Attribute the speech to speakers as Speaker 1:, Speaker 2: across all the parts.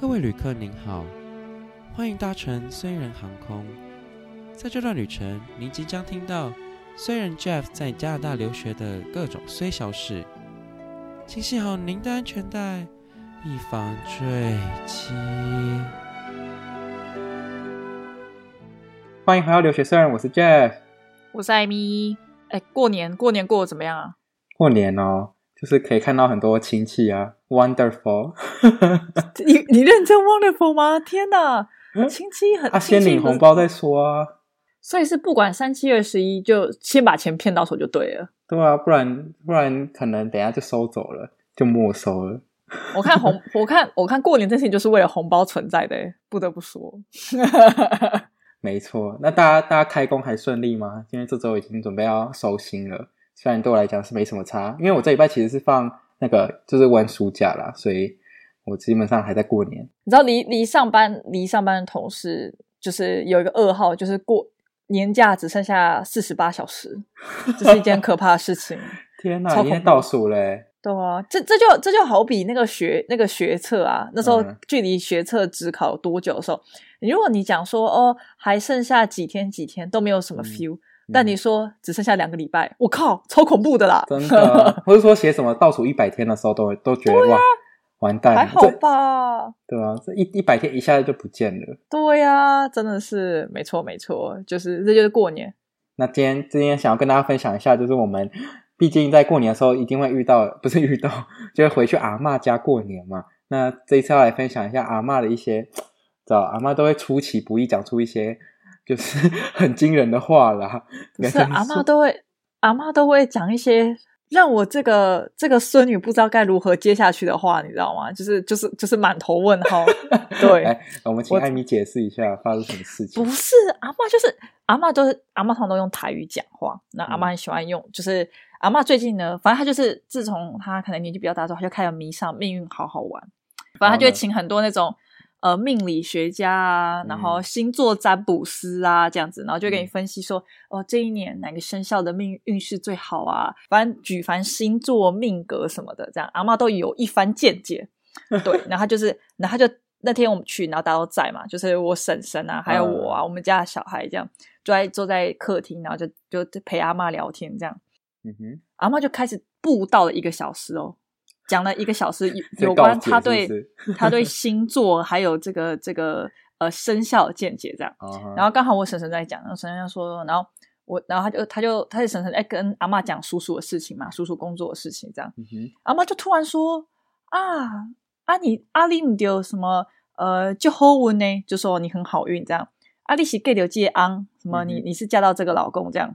Speaker 1: 各位旅客您好，欢迎搭乘虽然航空。在这段旅程，您即将听到虽然 Jeff 在加拿大留学的各种虽小事，请系好您的安全带，以防坠机。
Speaker 2: 欢迎回到留学虽人，我是 Jeff，
Speaker 3: 我是艾米。哎，过年过年过得怎么样啊？
Speaker 2: 过年哦，就是可以看到很多亲戚啊，Wonderful。
Speaker 3: 你你认真 Wonderful 吗？天哪，亲戚很，
Speaker 2: 他、啊、先领红包再说啊。
Speaker 3: 所以是不管三七二十一，就先把钱骗到手就对了。
Speaker 2: 对啊，不然不然可能等下就收走了，就没收了。
Speaker 3: 我看红，我看我看过年这事情就是为了红包存在的，不得不说。
Speaker 2: 没错，那大家大家开工还顺利吗？因为这周已经准备要收心了，虽然对我来讲是没什么差，因为我这礼拜其实是放那个就是玩暑假啦，所以我基本上还在过年。
Speaker 3: 你知道离离上班离上班的同事就是有一个噩耗，就是过。年假只剩下四十八小时，这是一件可怕的事情。
Speaker 2: 天哪，已经倒数嘞！
Speaker 3: 对啊，这这就这就好比那个学那个学测啊，那时候距离学测只考多久的时候，嗯、如果你讲说哦，还剩下几天几天都没有什么 feel，、但你说只剩下两个礼拜，我靠，超恐怖的啦！
Speaker 2: 真的，或者说写什么倒数一百天的时候，都都觉得、啊、哇。完蛋，
Speaker 3: 还好吧？
Speaker 2: 对啊，这一一百天一下子就不见了。
Speaker 3: 对呀、啊，真的是没错没错，就是这就是过年。
Speaker 2: 那今天今天想要跟大家分享一下，就是我们毕竟在过年的时候一定会遇到，不是遇到，就会回去阿嬷家过年嘛。那这一次要来分享一下阿嬷的一些，知道阿嬷都会出其不意讲出一些就是 很惊人的话啦。
Speaker 3: 是阿妈都会，阿妈都会讲一些。让我这个这个孙女不知道该如何接下去的话，你知道吗？就是就是就是满头问号。对，
Speaker 2: 来，我们请艾米解释一下发生什么事情。
Speaker 3: 不是阿妈，就是阿妈都是阿妈，通常都用台语讲话。那阿妈很喜欢用，嗯、就是阿妈最近呢，反正她就是自从她可能年纪比较大之后，她就开始迷上命运好好玩。反正她就会请很多那种。呃，命理学家啊，然后星座占卜师啊，这样子，然后就给你分析说，嗯、哦，这一年哪个生肖的命运势最好啊？反正举凡星座命格什么的，这样阿妈都有一番见解。对，然后就是，然后就那天我们去，然后大家都在嘛，就是我婶婶啊，还有我啊，嗯、我们家的小孩这样，坐在坐在客厅，然后就就陪阿妈聊天这样。嗯哼，阿妈就开始布道了一个小时哦。讲了一个小时有有关他对 他对星座还有这个这个呃生肖的见解这样，uh. 然后刚好我婶婶在讲，然后婶婶说，然后我然后他就他就他就婶婶在跟阿妈讲叔叔的事情嘛，叔叔工作的事情这样，uh. 阿妈就突然说啊啊你阿里你丢什么呃就好运呢，就说你很好运这样，阿里是给了接昂什么你、uh. 你是嫁到这个老公这样，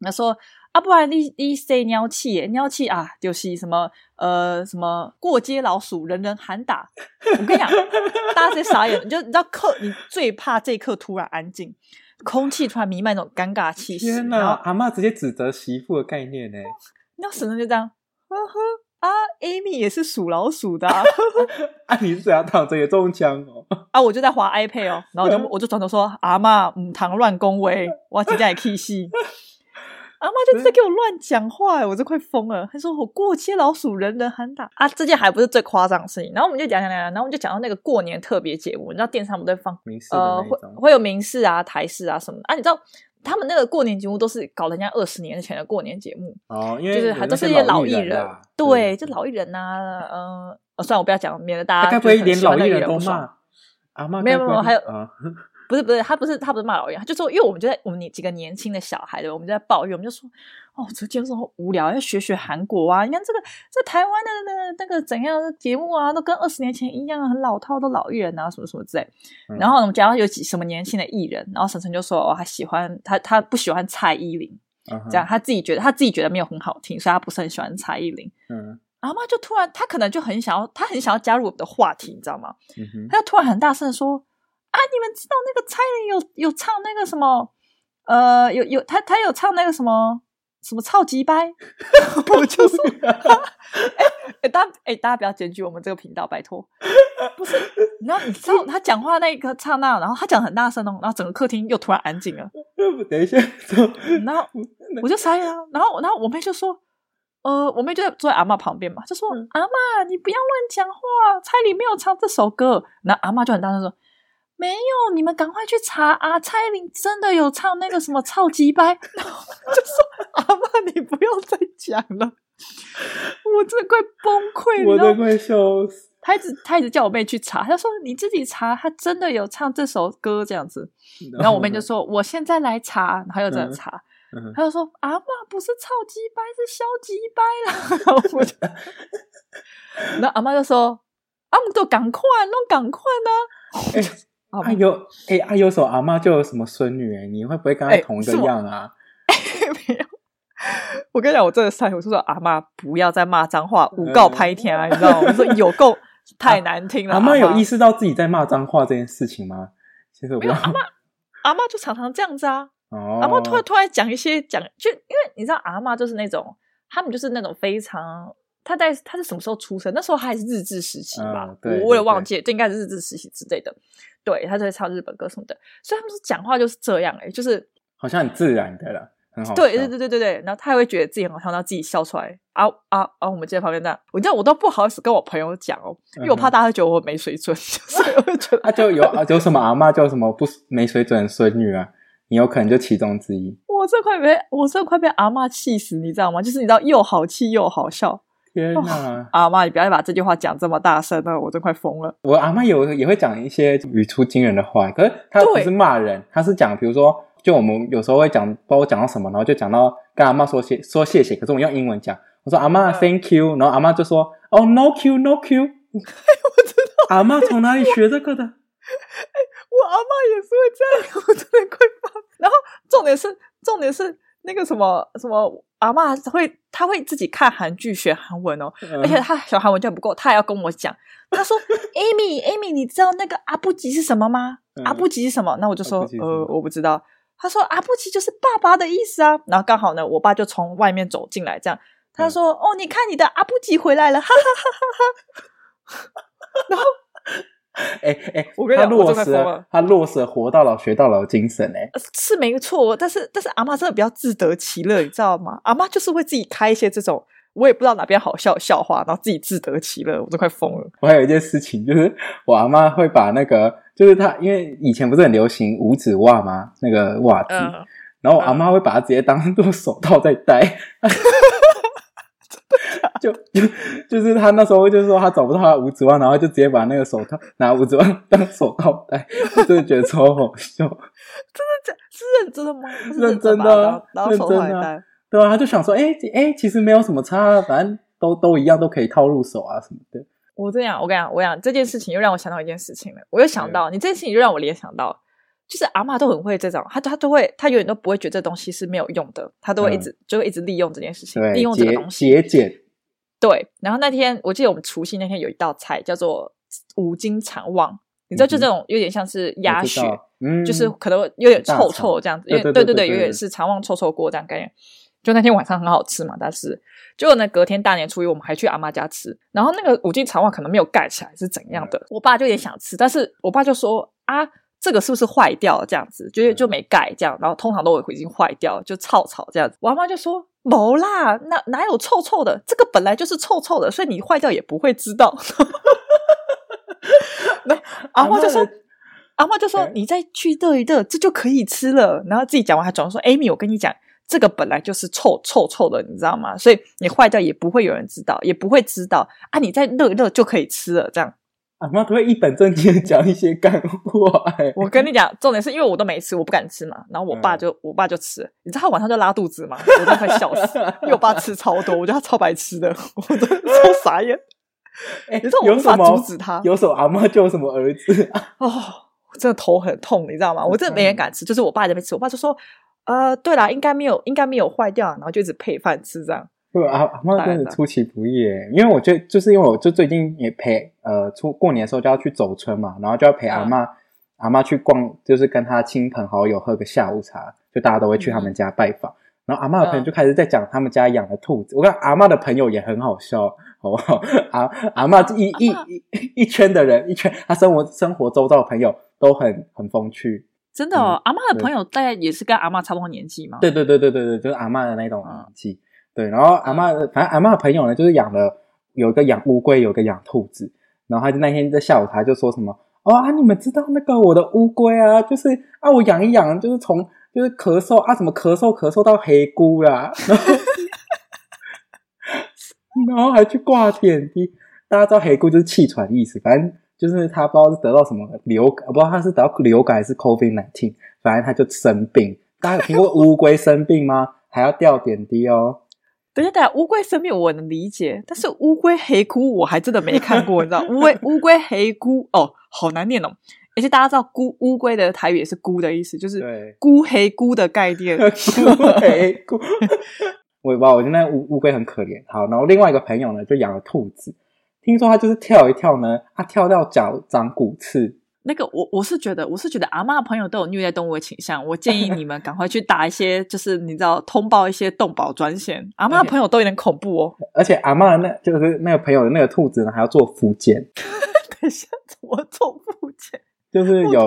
Speaker 3: 他说。啊，不然你你谁尿气耶？鸟气啊，就是什么呃什么过街老鼠，人人喊打。我跟你讲，大家直接傻眼，你就你知道刻，你最怕这一刻突然安静，空气突然弥漫那种尴尬气息。天哪！
Speaker 2: 阿妈直接指责媳妇的概念呢？
Speaker 3: 那婶婶就这样，呵呵啊，Amy 也是属老鼠的啊。
Speaker 2: 啊，你是怎样躺着也中枪哦？
Speaker 3: 啊，我就在滑 iPad 哦，然后我就我就转头说阿妈唔通乱恭维，我今天也气死。阿妈就在给我乱讲话，我就快疯了。他说我过街老鼠，人人喊打啊！这件还不是最夸张的事情。然后我们就讲讲讲，然后我们就讲到那个过年特别节目，你知道电视上不都会放呃会会有民视啊、台视啊什么的啊？你知道他们那个过年节目都是搞人家二十年前的过年节目
Speaker 2: 哦，因为
Speaker 3: 就是还都是一些老艺人，对，就老艺人呐，嗯，算了，我不要讲，免得大家该不会连老艺人都骂阿妈？没有没有，还有。不是不是，他不是他不是骂老人，他就说，因为我们就在我们几个年轻的小孩对，我们就在抱怨，我们就说，哦，这节目好无聊，要学学韩国啊！你看这个在台湾的那那个怎样的节目啊，都跟二十年前一样，很老套，都老艺人啊，什么什么之类。嗯、然后我们讲到有几什么年轻的艺人，然后婶婶就说，哦，他喜欢他他不喜欢蔡依林，嗯、这样他自己觉得他自己觉得没有很好听，所以他不是很喜欢蔡依林。嗯，阿妈就突然他可能就很想要，他很想要加入我们的话题，你知道吗？他就突然很大声的说。啊！你们知道那个蔡依林有有唱那个什么？呃，有有他他有唱那个什么什么超级掰？我就是，哎哎，大家哎大家不要检举我们这个频道，拜托。不是，然后你知道 他讲话那一个刹那，然后他讲很大声哦，然后整个客厅又突然安静了。
Speaker 2: 等一下，
Speaker 3: 然后我就傻眼了，然后然后我妹就说。呃，我妹就在坐在阿嬷旁边嘛，就说：“嗯、阿嬷，你不要乱讲话，蔡琳没有唱这首歌。”然后阿嬷就很大声说：“没有，你们赶快去查啊！蔡琳真的有唱那个什么超级掰。”然 后就说：“阿嬷，你不要再讲了，我真的快崩溃了，
Speaker 2: 我都快笑死。”
Speaker 3: 他一直他一直叫我妹去查，他说：“你自己查，他真的有唱这首歌这样子。”然后我妹就说：“我现在来查。”然后又在查。他就说：“阿嬷不是超级掰，是小鸡掰啦。”然后我就，那阿妈就说：“阿嬷都赶快，弄赶快呢。欸 ”哎，
Speaker 2: 阿有哎，阿有时候阿妈就有什么孙女哎，你会不会跟她同一个样啊？
Speaker 3: 欸、没有，我跟你讲，我真的上，我就说阿妈不要再骂脏话，诬告拍天啊！你知道吗？我说有够太难听了。
Speaker 2: 阿妈有意识到自己在骂脏话这件事情吗？其实我没有，
Speaker 3: 阿妈阿妈就常常这样子啊。阿妈突然突然讲一些讲，就因为你知道阿妈就是那种，他们就是那种非常，他在他是什么时候出生？那时候还是日治时期吧，嗯、我也忘记，这应该是日治时期之类的。对，他就会唱日本歌什么的，所以他们是讲话就是这样、欸，哎，就是好像很自然的了，很好。对对对对对对，然后他还会觉得自己很好笑，然后自己笑出来。啊啊啊！我们在旁边这样，我这样我都不好意思跟我朋友讲哦，因为我怕大家会觉得我没水准，所以我就觉得
Speaker 2: 啊，就有啊，有什么阿妈叫什么不没水准的孙女啊。你有可能就其中之一。
Speaker 3: 我这快被我这快被阿妈气死，你知道吗？就是你知道又好气又好笑。
Speaker 2: 天哪！哦、
Speaker 3: 阿妈，你不要把这句话讲这么大声了，我真快疯了。
Speaker 2: 我阿嬷有也会讲一些语出惊人的话，可是她不是骂人，她是讲，比如说，就我们有时候会讲，不知道我讲到什么，然后就讲到跟阿妈说谢说谢谢，可是我们用英文讲，我说阿妈 Thank you，然后阿妈就说哦 No Q No Q，我知道阿妈从哪里学这个的？
Speaker 3: 我阿妈也是会这样，我真的快发。然后重点是，重点是那个什么什么阿妈会，她会自己看韩剧学韩文哦，嗯、而且她学韩文就不够，她还要跟我讲。她说：“Amy，Amy，你知道那个阿布吉是什么吗？嗯、阿布吉是什么？”那我就说：“呃，我不知道。”她说：“阿布吉就是爸爸的意思啊。”然后刚好呢，我爸就从外面走进来，这样他说：“嗯、哦，你看你的阿布吉回来了，哈哈哈哈哈。”
Speaker 2: 哎哎，我跟你讲，他落实了，他落实了活到老学到老的精神哎，
Speaker 3: 是没错。但是但是阿妈真的比较自得其乐，你知道吗？阿妈就是会自己开一些这种我也不知道哪边好笑的笑话，然后自己自得其乐，我都快疯了。
Speaker 2: 我还有一件事情，就是我阿妈会把那个，就是她因为以前不是很流行五指袜吗？那个袜子，嗯、然后我阿妈会把它直接当 做手套在戴。嗯 就就就是他那时候就是说他找不到他的五指袜，然后就直接把那个手套拿五指袜当手套戴，我真的觉得超好笑。
Speaker 3: 真的假？是认真的吗？
Speaker 2: 认真的，认真的。对啊，他就想说，哎、欸、哎、欸，其实没有什么差，反正都都一样，都可以套入手啊什么的。
Speaker 3: 我这样，我跟你讲，我讲这件事情又让我想到一件事情了。我又想到你这件事情，又让我联想到。就是阿妈都很会这种，他他都会，他永远都不会觉得这东西是没有用的，他都会一直、嗯、就会一直利用这件事情，利用这个东西
Speaker 2: 节俭。
Speaker 3: 对，然后那天我记得我们除夕那天有一道菜叫做五金肠旺，你知道就这种有点像是鸭血，嗯、就是可能有点臭臭这样子，因为对对对，有点是肠旺臭臭锅这样概念。就那天晚上很好吃嘛，但是结果呢，隔天大年初一我们还去阿妈家吃，然后那个五金肠旺可能没有盖起来是怎样的，嗯、我爸就也想吃，但是我爸就说啊。这个是不是坏掉了？这样子，就就没盖这样，然后通常都已经坏掉，就臭臭这样子。我妈就说：“没啦，哪哪有臭臭的？这个本来就是臭臭的，所以你坏掉也不会知道。”那阿嬷就说：“阿嬷就说，你再去热一热，这就可以吃了。”然后自己讲完还转说：“Amy，我跟你讲，这个本来就是臭臭臭的，你知道吗？所以你坏掉也不会有人知道，也不会知道啊。你再热一热就可以吃了，这样。”
Speaker 2: 阿妈都会一本正经的讲一些干话。
Speaker 3: 我跟你讲，重点是因为我都没吃，我不敢吃嘛。然后我爸就，嗯、我爸就吃，你知道他晚上就拉肚子嘛，我都快笑死。因为我爸吃超多，我觉得他超白痴的，我都超傻眼。哎、欸，你知道我无法阻止他。
Speaker 2: 有什么阿妈就有什么儿子
Speaker 3: 哦，我真的头很痛，你知道吗？我真的没人敢吃，就是我爸在那边吃，我爸就说，呃，对啦，应该没有，应该没有坏掉，然后就一直配饭吃这样。
Speaker 2: 对阿阿嬷真的出其不意，因为我觉得就是因为我就最近也陪呃出过年的时候就要去走村嘛，然后就要陪阿嬷、嗯、阿嬷去逛，就是跟她亲朋好友喝个下午茶，就大家都会去他们家拜访。嗯、然后阿嬷的朋友就开始在讲他们家养的兔子，嗯、我看阿嬷的朋友也很好笑，好不好？阿阿嬷一一一一圈的人，一圈他生活生活周遭的朋友都很很风趣，
Speaker 3: 真的哦。嗯、阿嬷的朋友大概也是跟阿嬷差不多年纪嘛？
Speaker 2: 对对对对对对，就是阿嬷的那种年纪。对，然后阿嬷，反正阿嬷的朋友呢，就是养了有一个养乌龟，有一个养兔子。然后他就那天在下午茶就说什么哦啊，你们知道那个我的乌龟啊，就是啊我养一养，就是从就是咳嗽啊，什么咳嗽咳嗽到黑菇啦，然后 然后还去挂点滴。大家知道黑菇就是气喘的意思，反正就是他不知道是得到什么流感，不知道他是得到流感还是 COVID-19，反正他就生病。大家有听过乌龟生病吗？还要吊点滴哦。
Speaker 3: 等一下，等一下，乌龟生病我能理解，但是乌龟黑菇我还真的没看过，你知道？乌龟乌龟黑菇哦，好难念哦。而且大家知道“菇”乌龟的台语也是“菇”的意思，就是 “菇黑菇”的概念。
Speaker 2: 菇黑菇，我也不知道，我觉得那乌乌龟很可怜。好，然后另外一个朋友呢，就养了兔子。听说他就是跳一跳呢，他跳到脚长骨刺。
Speaker 3: 那个我我是觉得，我是觉得阿妈的朋友都有虐待动物的倾向。我建议你们赶快去打一些，就是你知道通报一些动保专线。阿妈的朋友都有点恐怖哦。
Speaker 2: 而且阿嬷那就是那个朋友的那个兔子呢，还要做复健。
Speaker 3: 等一下，怎么做复健？
Speaker 2: 就是有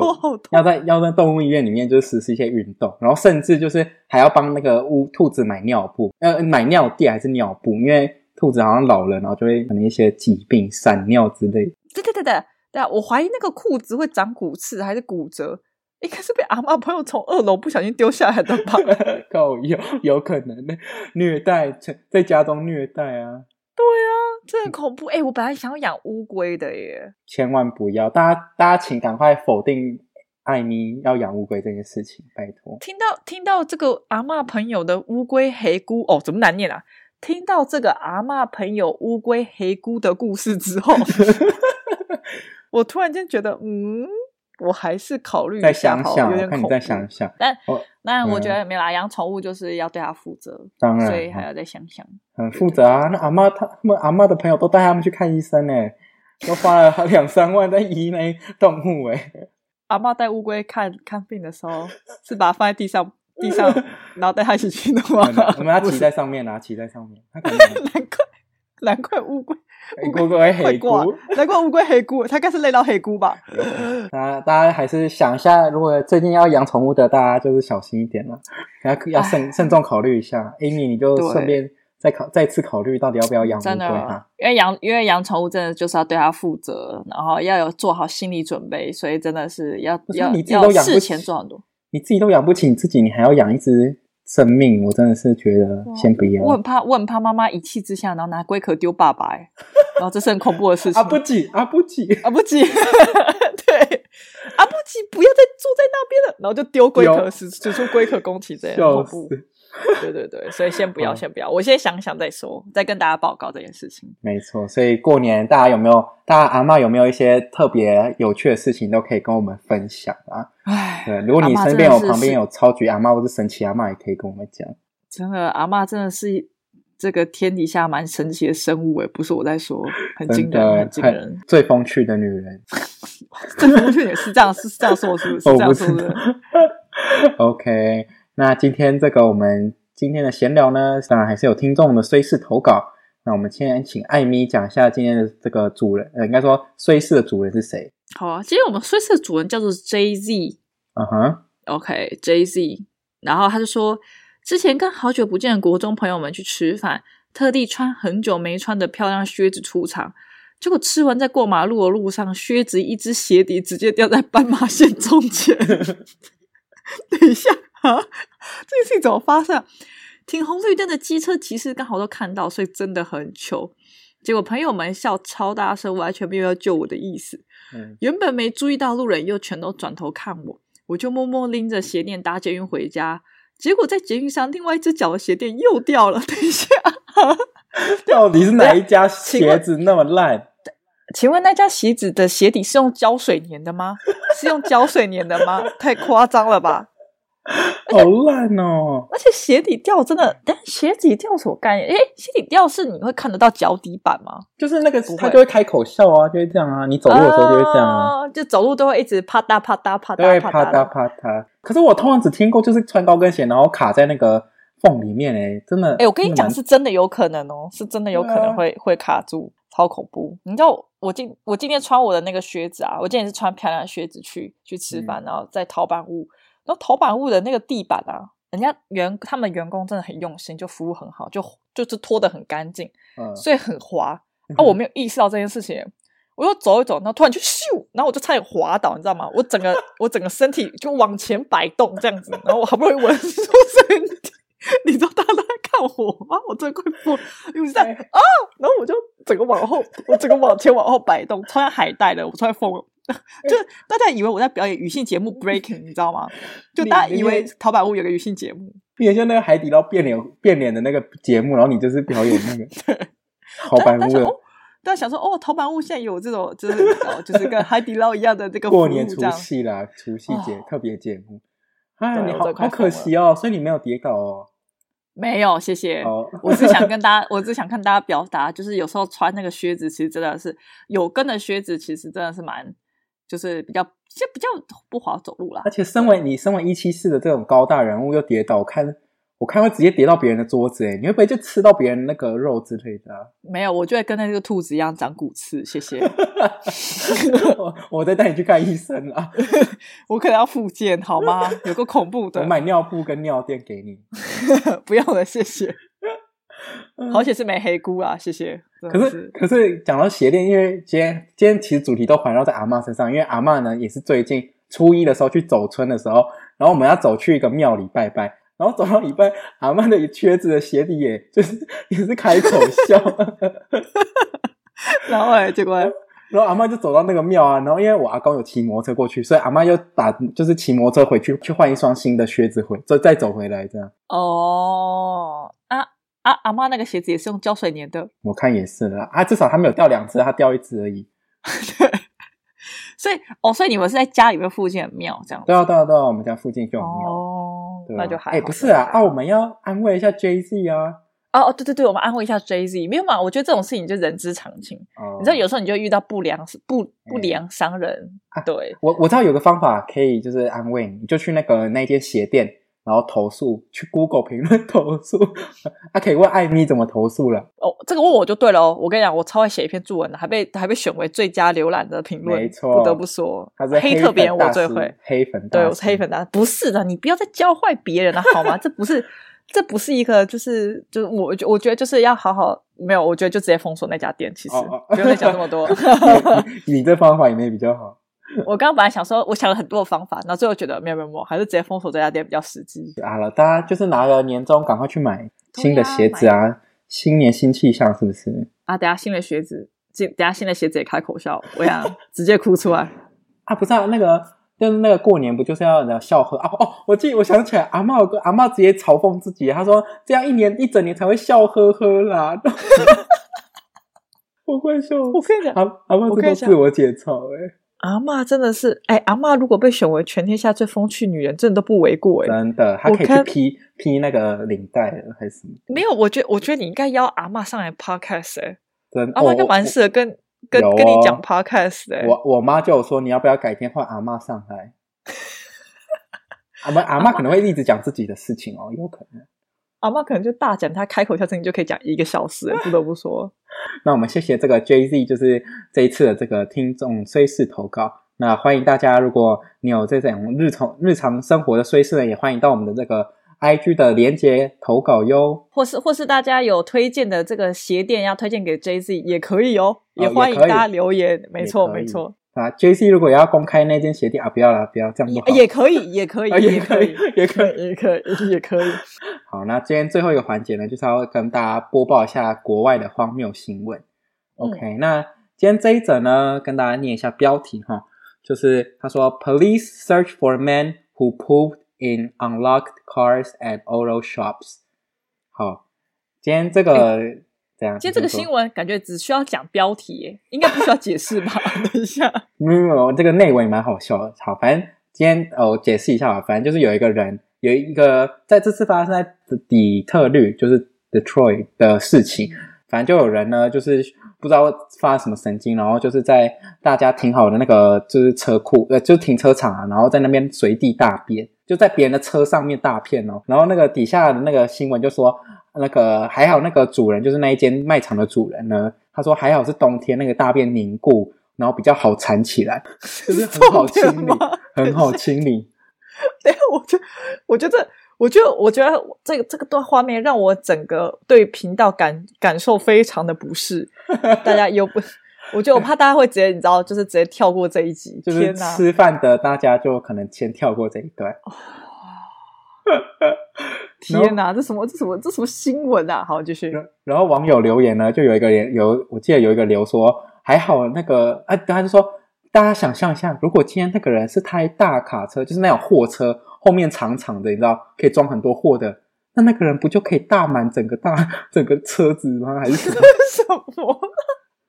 Speaker 2: 要在要在动物医院里面就是实施一些运动，然后甚至就是还要帮那个乌兔子买尿布，呃，买尿垫还是尿布，因为。兔子好像老了，然后就会可能一些疾病、闪尿之类。
Speaker 3: 对对对对对啊！我怀疑那个裤子会长骨刺还是骨折，应该是被阿妈朋友从二楼不小心丢下来的吧？
Speaker 2: 够有有可能的虐待，在家中虐待啊！
Speaker 3: 对啊，这很恐怖。哎、欸，我本来想要养乌龟的耶，
Speaker 2: 千万不要！大家大家请赶快否定艾咪要养乌龟这件事情，拜托。
Speaker 3: 听到听到这个阿妈朋友的乌龟黑菇哦，怎么难念啊？听到这个阿妈朋友乌龟黑菇的故事之后，我突然间觉得，嗯，我还是考虑
Speaker 2: 再想想，有点恐怖。再想想，
Speaker 3: 但那我觉得没啦，养宠物就是要对它负责，
Speaker 2: 当然，
Speaker 3: 所以还要再想想。
Speaker 2: 很负责啊！那阿嬷他们阿嬷的朋友都带他们去看医生呢，都花了 两三万在医那动物哎。
Speaker 3: 阿嬷带乌龟看看病的时候，是把它放在地上。地上，然后带它一起去的吗，
Speaker 2: 我们要骑在上面啊，骑在上面。
Speaker 3: 难怪，难怪乌龟，
Speaker 2: 乌龟黑菇，
Speaker 3: 难怪乌龟黑菇，它应该是累到黑菇吧？
Speaker 2: 大家大家还是想一下，如果最近要养宠物的，大家就是小心一点了，要要慎慎重考虑一下。Amy，你就顺便再考再次考虑，到底要不要养乌龟哈？
Speaker 3: 因为养因为养宠物真的就是要对它负责，然后要有做好心理准备，所以真的是要要要事前做很多。
Speaker 2: 你自己都养不起你自己，你还要养一只生命，我真的是觉得先不要。
Speaker 3: 我很怕，我很怕妈妈一气之下，然后拿龟壳丢爸爸，哎，然后这是很恐怖的事情。
Speaker 2: 阿 不吉，阿不吉，
Speaker 3: 阿不吉，对，阿不吉，不要再坐在那边了，然后就丢龟壳，使使出龟壳攻击，这样恐怖。对对对，所以先不要，先不要，我先想想再说，再跟大家报告这件事情。
Speaker 2: 没错，所以过年大家有没有，大家阿妈有没有一些特别有趣的事情都可以跟我们分享啊？哎，对，如果你身边有旁边有超级阿妈或者神奇阿妈，也可以跟我们讲。
Speaker 3: 真的，阿妈真的是这个天底下蛮神奇的生物诶，不是我在说，很惊人，很惊人，
Speaker 2: 最风趣的女人，
Speaker 3: 最风趣也是这样，是这样说，是不是？是这样说的。
Speaker 2: OK。那今天这个我们今天的闲聊呢，当然还是有听众的虽事投稿。那我们先请艾米讲一下今天的这个主人，呃，应该说虽事的主人是谁？
Speaker 3: 好啊，今天我们虽事的主人叫做 JZ。
Speaker 2: 嗯哼
Speaker 3: ，OK，JZ。然后他就说，之前跟好久不见的国中朋友们去吃饭，特地穿很久没穿的漂亮靴子出场，结果吃完在过马路的路上，靴子一只鞋底直接掉在斑马线中间。等一下。啊，这件事情怎么发生？停红绿灯的机车骑士刚好都看到，所以真的很糗。结果朋友们笑超大声，完全没有要救我的意思。嗯，原本没注意到路人又全都转头看我，我就默默拎着鞋垫搭捷运回家。结果在捷运上，另外一只脚的鞋垫又掉了。等一下，
Speaker 2: 到底是哪一家鞋子那么烂？
Speaker 3: 请问那家鞋子的鞋底是用胶水粘的吗？是用胶水粘的吗？太夸张了吧！
Speaker 2: 好烂哦！
Speaker 3: 而且鞋底掉真的，但鞋底掉什么概念？哎，鞋底掉是你会看得到脚底板吗？
Speaker 2: 就是那个他就会开口笑啊，就会这样啊。你走路的时候就会这样啊，
Speaker 3: 就走路都会一直啪嗒啪嗒啪嗒，
Speaker 2: 对，啪嗒啪嗒。可是我通常只听过就是穿高跟鞋，然后卡在那个缝里面，哎，真的。诶，
Speaker 3: 我跟你讲，是真的有可能哦，是真的有可能会会卡住，超恐怖。你知道我今我今天穿我的那个靴子啊，我今天是穿漂亮的靴子去去吃饭，然后在陶板屋。然后头板屋的那个地板啊，人家员他们员工真的很用心，就服务很好，就就是拖得很干净，
Speaker 2: 嗯，
Speaker 3: 所以很滑。啊，我没有意识到这件事情，我又走一走，然后突然就咻，然后我就差点滑倒，你知道吗？我整个我整个身体就往前摆动这样子，然后我好不容易稳住身体，你知道大家都在看我吗？我真的快疯，因为在啊，然后我就整个往后，我整个往前往后摆动，超像海带的，我突然疯了。就大家以为我在表演语性节目 breaking，你知道吗？就大家以为淘宝屋有个语性节目，
Speaker 2: 也就那个海底捞变脸变脸的那个节目，然后你就是表演那个 对陶板屋的。
Speaker 3: 大家想说哦，淘宝屋现在有这种就是哦，就是跟海底捞一样的这个
Speaker 2: 过年除夕啦，除夕节、哦、特别节目。啊，你好好可惜哦，所以你没有跌倒哦。
Speaker 3: 没有，谢谢。Oh. 我只想跟大家，我只想看大家表达，就是有时候穿那个靴子，其实真的是有跟的靴子，其实真的是蛮。就是比较，就比较不好走路啦。
Speaker 2: 而且，身为你身为一七四的这种高大人物，又跌倒，我看我看会直接跌到别人的桌子，哎你会不会就吃到别人那个肉之类的、啊？
Speaker 3: 没有，我就会跟那个兔子一样长骨刺。谢谢。
Speaker 2: 我我再带你去看医生啊！
Speaker 3: 我可能要复健，好吗？有个恐怖的，
Speaker 2: 我买尿布跟尿垫给你。
Speaker 3: 不用了，谢谢。好险是没黑菇啊！谢谢。
Speaker 2: 可是，可是讲到鞋垫，因为今天今天其实主题都环绕在阿嬷身上，因为阿嬷呢也是最近初一的时候去走村的时候，然后我们要走去一个庙里拜拜，然后走到一半，阿嬷的靴子的鞋底也就是 也是开口笑，
Speaker 3: 然后哎，结果，
Speaker 2: 然后阿嬷就走到那个庙啊，然后因为我阿公有骑摩托车过去，所以阿嬷又打就是骑摩托车回去去换一双新的靴子回，再再走回来这样。
Speaker 3: 哦啊。啊，阿妈那个鞋子也是用胶水粘的，
Speaker 2: 我看也是了啊，至少他没有掉两只，他掉一只而已。
Speaker 3: 对，所以哦，所以你们是在家里面附近的庙这样？
Speaker 2: 对啊，对啊，对啊，我们家附近就有庙
Speaker 3: 哦，那就还
Speaker 2: 哎，不是啊，啊，我们要安慰一下 Jay Z 啊。
Speaker 3: 哦哦，对对对，我们安慰一下 Jay Z，没有嘛？我觉得这种事情就人之常情。哦、你知道，有时候你就遇到不良不不良商人。
Speaker 2: 啊、
Speaker 3: 对，
Speaker 2: 我我知道有个方法可以就是安慰你，你就去那个那间鞋店。然后投诉去 Google 评论 投诉，他、啊、可以问艾米怎么投诉了。
Speaker 3: 哦，这个问我就对了哦。我跟你讲，我超会写一篇作文的，还被还被选为最佳浏览的评论。没错，不得不说，
Speaker 2: 他是黑，
Speaker 3: 特别人我最会
Speaker 2: 黑粉。
Speaker 3: 对，我是黑粉大。不是的，你不要再教坏别人了好吗？这不是，这不是一个，就是就是我我觉得就是要好好没有，我觉得就直接封锁那家店。其实、哦哦、不用再讲那么多。
Speaker 2: 你，你这方法也没比较好。
Speaker 3: 我刚刚本来想说，我想了很多的方法，然后最后觉得没有没有没有，还是直接封锁这家店比较实际。
Speaker 2: 好了，大家就是拿了年终，赶快去买新的鞋子啊！新年新气象，是不是？
Speaker 3: 啊，等下新的鞋子，等下新的鞋子也开口笑，我想直接哭出来
Speaker 2: 啊！不是啊，那个就是那个过年不就是要笑呵啊？哦，我记，我想起来，阿嬷有个阿嬷直接嘲讽自己，她说这样一年一整年才会笑呵呵啦。我快笑！
Speaker 3: 我跟你讲，
Speaker 2: 阿阿嬷这个自我解嘲哎、欸。
Speaker 3: 阿妈真的是，哎，阿妈如果被选为全天下最风趣女人，真的都不为过哎。
Speaker 2: 真的，她可以去披披那个领带还是什么？
Speaker 3: 没有，我觉得，我觉得你应该邀阿妈上来 podcast 哎。
Speaker 2: 真的，
Speaker 3: 阿嬷就蛮适合跟跟、哦、跟你讲 podcast 哎。
Speaker 2: 我我妈就有说，你要不要改天换阿妈上来？阿妈阿妈可能会一直讲自己的事情哦，有可能。
Speaker 3: 阿嬷可能就大讲，她开口笑声音就可以讲一个小时，不得不说。
Speaker 2: 那我们谢谢这个 Jay Z，就是这一次的这个听众衰事投稿。那欢迎大家，如果你有这种日常日常生活的衰事呢，也欢迎到我们的这个 IG 的连接投稿哟。
Speaker 3: 或是或是大家有推荐的这个鞋店要推荐给 Jay Z 也可以哦，也欢迎大家留言。哦、没错没错。啊
Speaker 2: ，Jay Z 如果要公开那间鞋店啊，不要了，不要这样不好。
Speaker 3: 也可以，也可以，
Speaker 2: 也可以，也可以，
Speaker 3: 也可以，也可以。
Speaker 2: 好，那今天最后一个环节呢，就是要跟大家播报一下国外的荒谬新闻。OK，、嗯、那今天这一则呢，跟大家念一下标题哈，就是他说，Police search for men who pooped in unlocked cars at auto shops。好，今天这个。欸
Speaker 3: 今天这个新闻感觉只需要讲标题耶，应该不需要解释吧？等一下，
Speaker 2: 没有没有，这个内文蛮好笑的。好，反正今天哦，我解释一下吧。反正就是有一个人，有一个在这次发生在底特律，就是 Detroit 的事情。反正就有人呢，就是不知道发什么神经，然后就是在大家停好的那个就是车库，呃，就是停车场啊，然后在那边随地大便，就在别人的车上面大便哦。然后那个底下的那个新闻就说。那个还好，那个主人就是那一间卖场的主人呢。他说还好是冬天，那个大便凝固，然后比较好缠起来，就是很好清理，很好清理。
Speaker 3: 对，我觉我觉得我觉得，我觉得这个这个段画面让我整个对频道感感受非常的不适。大家又不，我觉得我怕大家会直接，你知道，就是直接跳过这一集。
Speaker 2: 就是吃饭的大家就可能先跳过这一段。
Speaker 3: 天哪，这什么？这什么？这什么新闻啊？好，继续。
Speaker 2: 然后网友留言呢，就有一个人有，我记得有一个留说，还好那个啊，他就说，大家想象一下，如果今天那个人是开大卡车，就是那种货车。后面长长的，你知道可以装很多货的，那那个人不就可以大满整个大 整个车子吗？还是什么？
Speaker 3: 什么？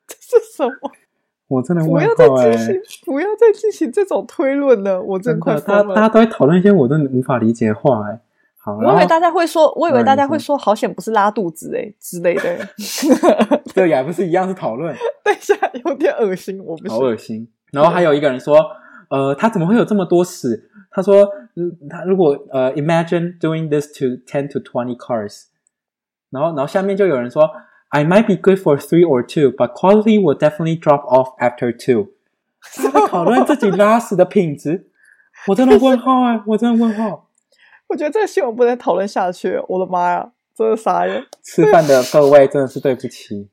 Speaker 3: 这是什么？
Speaker 2: 我真的
Speaker 3: 不要再进行，不要再进行这种推论了，我真快疯了。
Speaker 2: 大家都在讨论一些我真的无法理解的话、欸，哎，好，
Speaker 3: 我以为大家会说，我以为大家会说，好险不是拉肚子、欸，哎之类的。
Speaker 2: 这也还不是一样是讨论？
Speaker 3: 等一下，有点恶心，我不是。
Speaker 2: 好恶心。然后还有一个人说，呃，他怎么会有这么多屎？他说：“他如果呃，imagine doing this to ten to twenty cars，然后然后下面就有人说，I might be good for three or two, but quality will definitely drop off after two。他在讨论自己拉屎的品质，我真的问号哎，我真的问号。
Speaker 3: 我觉得这个新闻不能讨论下去，我的妈呀，真的傻眼！
Speaker 2: 吃饭的各位真的是对不起，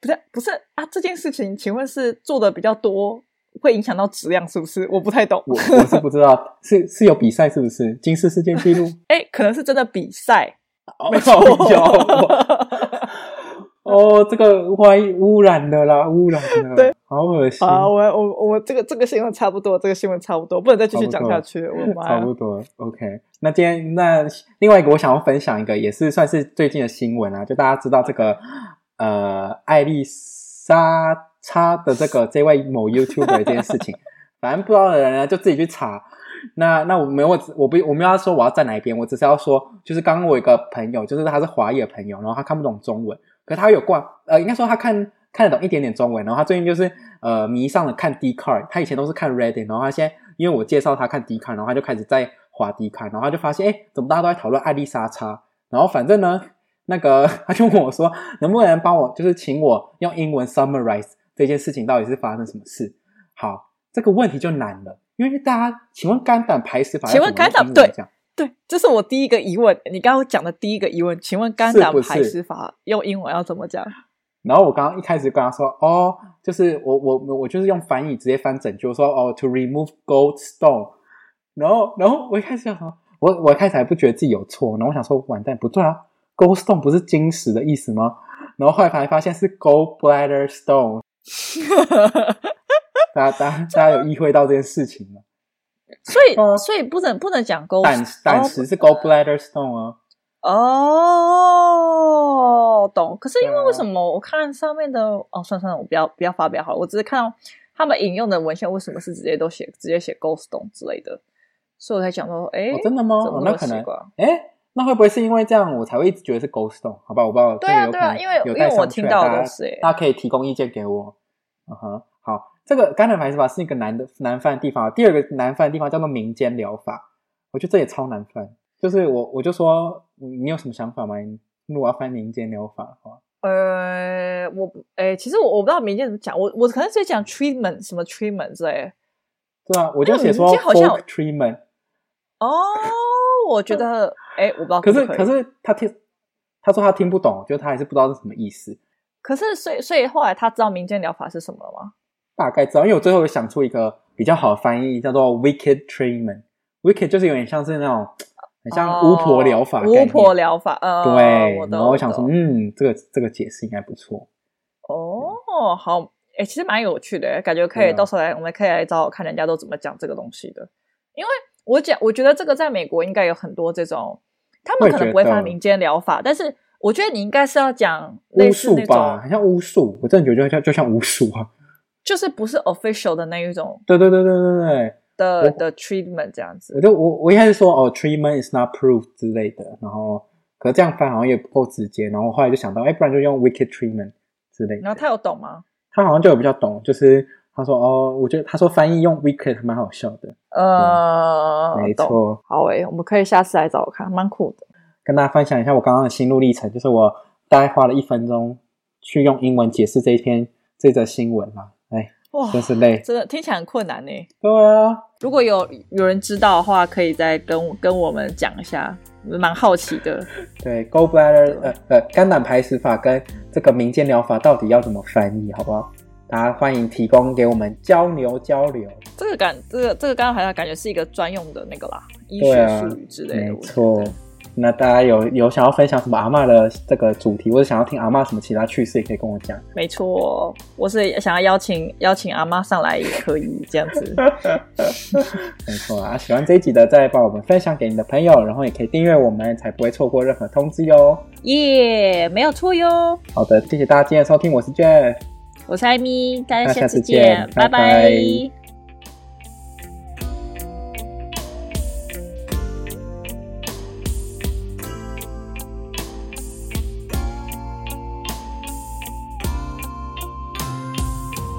Speaker 3: 不是不是啊，这件事情请问是做的比较多？”会影响到质量是不是？我不太懂。
Speaker 2: 我我是不知道，是是有比赛是不是？金氏世界纪录？
Speaker 3: 哎，可能是真的比赛。
Speaker 2: 没错。哦，这个怀疑污染的啦，污染的。
Speaker 3: 对，
Speaker 2: 好恶心。
Speaker 3: 好，我我我这个这个新闻差不多，这个新闻差不多，不能再继续讲下去。我妈。
Speaker 2: 差不多。OK，那今天那另外一个，我想要分享一个，也是算是最近的新闻啊，就大家知道这个呃，艾丽莎。叉的这个这位某 YouTuber 这件事情，反正不知道的人呢，就自己去查。那那我没有我我不我没有要说我要站哪一边，我只是要说，就是刚刚我一个朋友，就是他是华裔的朋友，然后他看不懂中文，可他有挂呃，应该说他看看得懂一点点中文，然后他最近就是呃迷上了看 Dcard，他以前都是看 Reddit，然后他现在因为我介绍他看 Dcard，然后他就开始在滑 Dcard，然后他就发现哎，怎么大家都在讨论艾丽莎叉，然后反正呢，那个 他就问我说，能不能帮我就是请我用英文 summarize。这件事情到底是发生什么事？好，这个问题就难了，因为大家，请问肝胆排石法？
Speaker 3: 请问肝胆对对，这是我第一个疑问。你刚刚讲的第一个疑问，请问肝胆排石法用英文要怎么讲？
Speaker 2: 然后我刚刚一开始跟他说，哦，就是我我我就是用翻译直接翻整句，说哦，to remove gold stone。然后然后我一开始想说，我我一开始还不觉得自己有错，然后我想说，完蛋，不对啊，gold stone 不是金石的意思吗？然后后来才发现是 gold bladder stone。大家，大家，大家有意会到这件事情吗？
Speaker 3: 所以，所以不能不能讲 gall
Speaker 2: 胆胆石是 gallbladder stone 啊。
Speaker 3: 哦，懂。可是因为为什么我看上面的哦，算了算了，我不要不要发表好了。我只是看到他们引用的文献，为什么是直接都写直接写 gallstone 之类的？所以我才讲说，哎、
Speaker 2: 哦，真的吗？哦、那可能，哎，那会不会是因为这样，我才会一直觉得是 gallstone？好吧，我不知道。
Speaker 3: 对啊，对啊，因为因为我听到的是，
Speaker 2: 大家可以提供意见给我。嗯哼，好，这个肝胆排石法是一个难的难犯的地方。第二个难犯的地方叫做民间疗法，我觉得这也超难犯。就是我我就说，你有什么想法吗？如果要翻民间疗法的话，
Speaker 3: 呃，我诶，其实我我不知道民间怎么讲，我我可能是讲 treatment 什么 treatment 之类。
Speaker 2: 对啊，我就写说 folk treatment。
Speaker 3: 哦，我觉得哎，我不知道可，
Speaker 2: 可是可是他听他说他听不懂，我觉得他还是不知道是什么意思。
Speaker 3: 可是，所以，所以后来他知道民间疗法是什么了吗？
Speaker 2: 大概知道，因为我最后有想出一个比较好的翻译，叫做 “wicked treatment”。wicked 就是有点像是那种很像巫婆疗法，
Speaker 3: 巫婆疗法，呃，
Speaker 2: 对。然后我想说，嗯，这个这个解释应该不错。
Speaker 3: 哦，好，哎、欸，其实蛮有趣的，感觉可以到时候来，我们可以来找找看人家都怎么讲这个东西的。因为我讲，我觉得这个在美国应该有很多这种，他们可能不会发民间疗法，但是。我觉得你应该是要讲
Speaker 2: 巫术吧，很像巫术。我真的觉得就像就像巫术啊，
Speaker 3: 就是不是 official 的那一种。
Speaker 2: 对对对对对对
Speaker 3: 的的 treatment 这样子。
Speaker 2: 我就我我一开始说哦，treatment is not proof 之类的，然后可是这样翻好像也不够直接，然后我后来就想到，哎，不然就用 wicked treatment 之类的。
Speaker 3: 然后他有懂吗？
Speaker 2: 他好像就有比较懂，就是他说哦，我觉得他说翻译用 wicked 蛮好笑的。
Speaker 3: 呃，
Speaker 2: 没错。
Speaker 3: 好诶，我们可以下次来找我看，蛮酷的。
Speaker 2: 跟大家分享一下我刚刚的心路历程，就是我大概花了一分钟去用英文解释这一篇这则新闻嘛。哎，
Speaker 3: 哇，
Speaker 2: 真是累，
Speaker 3: 真的听起来很困难呢。
Speaker 2: 对啊，
Speaker 3: 如果有有人知道的话，可以再跟跟我们讲一下，蛮好奇的。
Speaker 2: 对，Gallbladder 呃呃肝胆排石法跟这个民间疗法到底要怎么翻译，好不好？大家欢迎提供给我们交流交流。这个
Speaker 3: 感，这个这个肝胆排石感觉是一个专用的那个啦，医学术语之类的。
Speaker 2: 没错。那大家有有想要分享什么阿妈的这个主题，或者想要听阿妈什么其他趣事，也可以跟我讲。
Speaker 3: 没错，我是想要邀请邀请阿妈上来也可以这样子。
Speaker 2: 没错啊，喜欢这一集的，再帮我们分享给你的朋友，然后也可以订阅我们，才不会错过任何通知哟。
Speaker 3: 耶，没有错哟。
Speaker 2: 好的，谢谢大家今天的收听，我是 Jeff，
Speaker 3: 我是艾米，大家下次见，拜拜。拜拜。